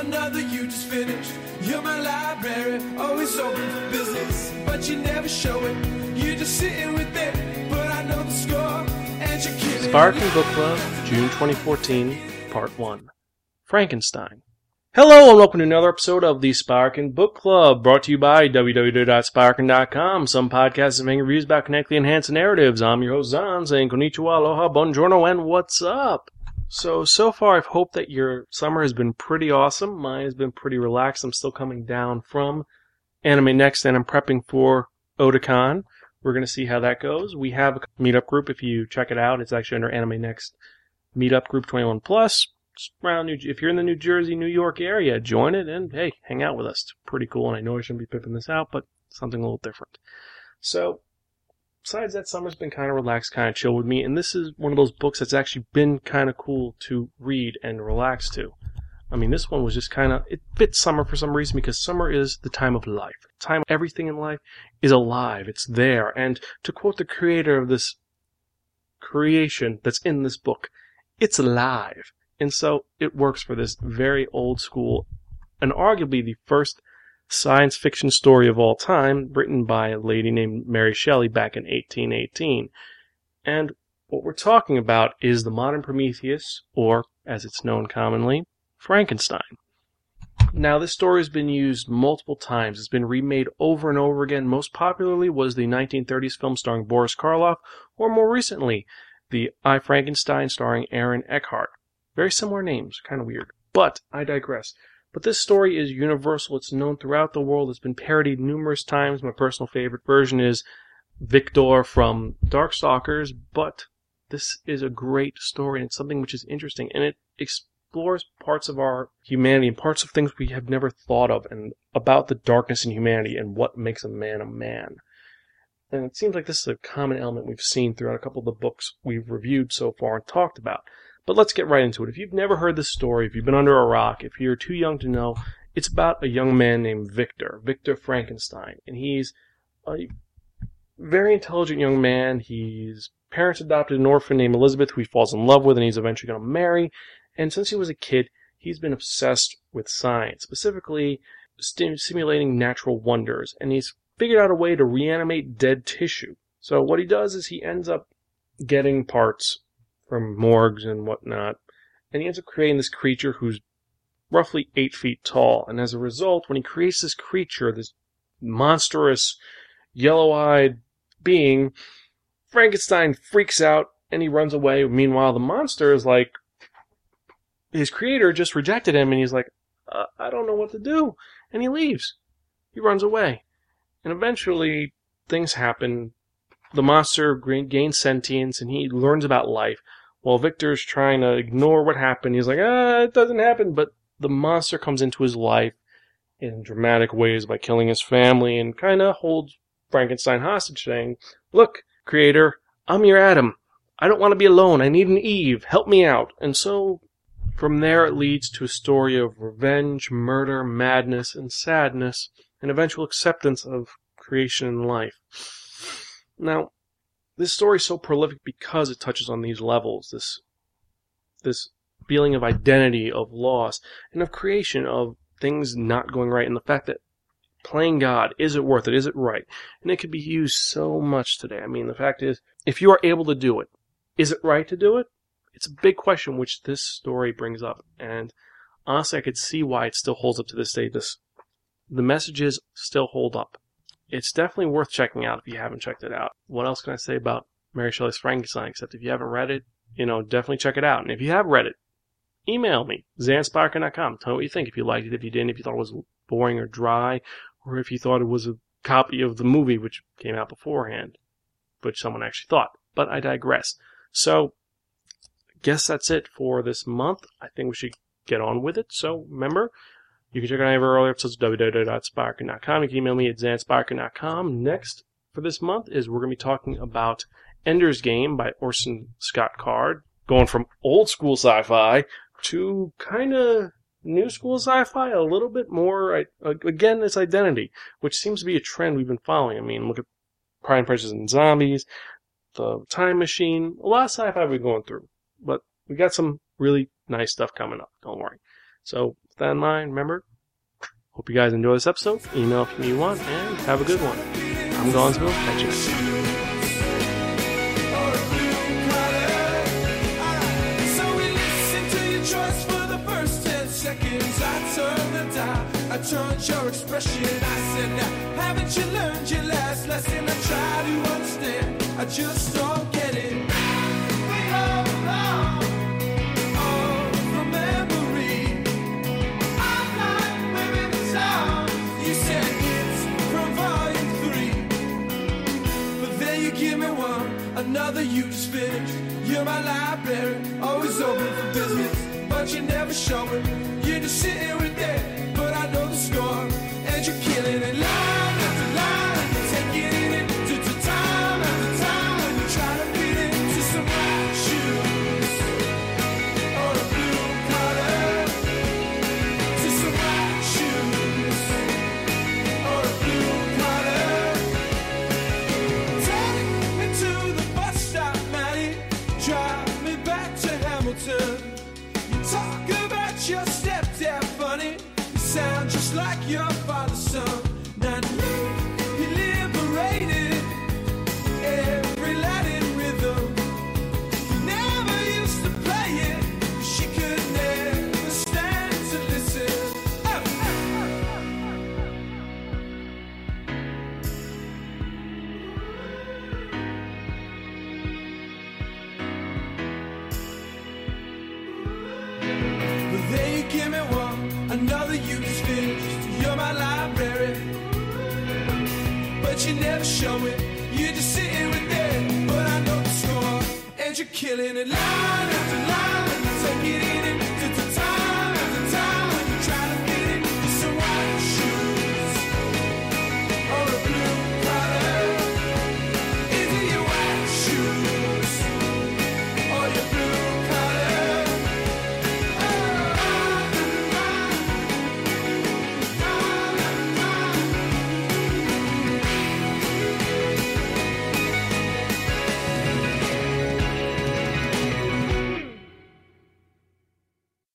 another you just finished. You're my library, always open for business. But you never show it, you're just sitting with it. But I know the score, and you're kidding. Sparkin Book Club, June 2014, Part 1. Frankenstein. Hello and welcome to another episode of the Sparkin Book Club, brought to you by www.sparkin.com. Some podcasts and making reviews about connectly enhanced narratives. I'm your host Zan, saying konnichiwa, aloha, buongiorno, and what's up? So, so far I've hoped that your summer has been pretty awesome. Mine has been pretty relaxed. I'm still coming down from Anime Next and I'm prepping for Otakon. We're going to see how that goes. We have a meetup group if you check it out. It's actually under Anime Next Meetup Group 21 Plus. Around New, if you're in the New Jersey, New York area, join it and hey, hang out with us. It's pretty cool. And I know I shouldn't be pipping this out, but something a little different. So, besides that, summer's been kind of relaxed, kind of chill with me. And this is one of those books that's actually been kind of cool to read and relax to. I mean, this one was just kind of, it fits summer for some reason because summer is the time of life. Time everything in life is alive. It's there. And to quote the creator of this creation that's in this book, it's alive. And so it works for this very old school and arguably the first science fiction story of all time written by a lady named Mary Shelley back in 1818. And what we're talking about is the modern Prometheus, or as it's known commonly, Frankenstein. Now, this story has been used multiple times. It's been remade over and over again. Most popularly was the 1930s film starring Boris Karloff, or more recently, the I Frankenstein starring Aaron Eckhart. Very similar names, kind of weird. But I digress. But this story is universal. It's known throughout the world. It's been parodied numerous times. My personal favorite version is Victor from Darkstalkers, but this is a great story and it's something which is interesting and it explores parts of our humanity and parts of things we have never thought of and about the darkness in humanity and what makes a man a man. And it seems like this is a common element we've seen throughout a couple of the books we've reviewed so far and talked about. But let's get right into it. If you've never heard this story, if you've been under a rock, if you're too young to know, it's about a young man named Victor, Victor Frankenstein. And he's a very intelligent young man. His parents adopted an orphan named Elizabeth who he falls in love with and he's eventually going to marry. And since he was a kid, he's been obsessed with science, specifically stim- simulating natural wonders. And he's figured out a way to reanimate dead tissue. So what he does is he ends up getting parts from morgues and whatnot, and he ends up creating this creature who's roughly eight feet tall. And as a result, when he creates this creature, this monstrous, yellow-eyed being, Frankenstein freaks out and he runs away. Meanwhile, the monster is like, his creator just rejected him, and he's like, uh, I don't know what to do, and he leaves. He runs away, and eventually things happen. The monster gains sentience, and he learns about life. While Victor's trying to ignore what happened, he's like, ah, it doesn't happen. But the monster comes into his life in dramatic ways by killing his family and kind of holds Frankenstein hostage, saying, Look, creator, I'm your Adam. I don't want to be alone. I need an Eve. Help me out. And so from there it leads to a story of revenge, murder, madness, and sadness, and eventual acceptance of creation and life. Now, this story is so prolific because it touches on these levels, this this feeling of identity, of loss, and of creation, of things not going right, and the fact that playing God, is it worth it? Is it right? And it could be used so much today. I mean, the fact is, if you are able to do it, is it right to do it? It's a big question which this story brings up. And honestly, I could see why it still holds up to this day. This, the messages still hold up. It's definitely worth checking out if you haven't checked it out. What else can I say about Mary Shelley's Frankenstein except if you haven't read it, you know, definitely check it out. And if you have read it, email me, zansparker.com. Tell me what you think. If you liked it, if you didn't, if you thought it was boring or dry, or if you thought it was a copy of the movie which came out beforehand, which someone actually thought. But I digress. So, I guess that's it for this month. I think we should get on with it. So, remember, You can check out any of our earlier episodes at www.sparkin.com. You can email me at zansparkin.com. Next for this month is we're going to be talking about Ender's Game by Orson Scott Card, going from old school sci-fi to kind of new school sci-fi, a little bit more, again, its identity, which seems to be a trend we've been following. I mean, look at Prime Prices and Zombies, The Time Machine, a lot of sci-fi we're going through, but we got some really nice stuff coming up, don't worry. So, with that in mind, remember, hope you guys enjoy this episode. Email if you want, and have a good one. I'm Gonzville. Catch you your expression. I said, haven't you learned your last lesson? I try to understand, I just don't get it. You're my library, always open for business, but you never show it. You're just sitting about me one, another you just finished. You're my library, but you never show it. You're just sitting with it, but I know the score, and you're killing it line after line. Take it in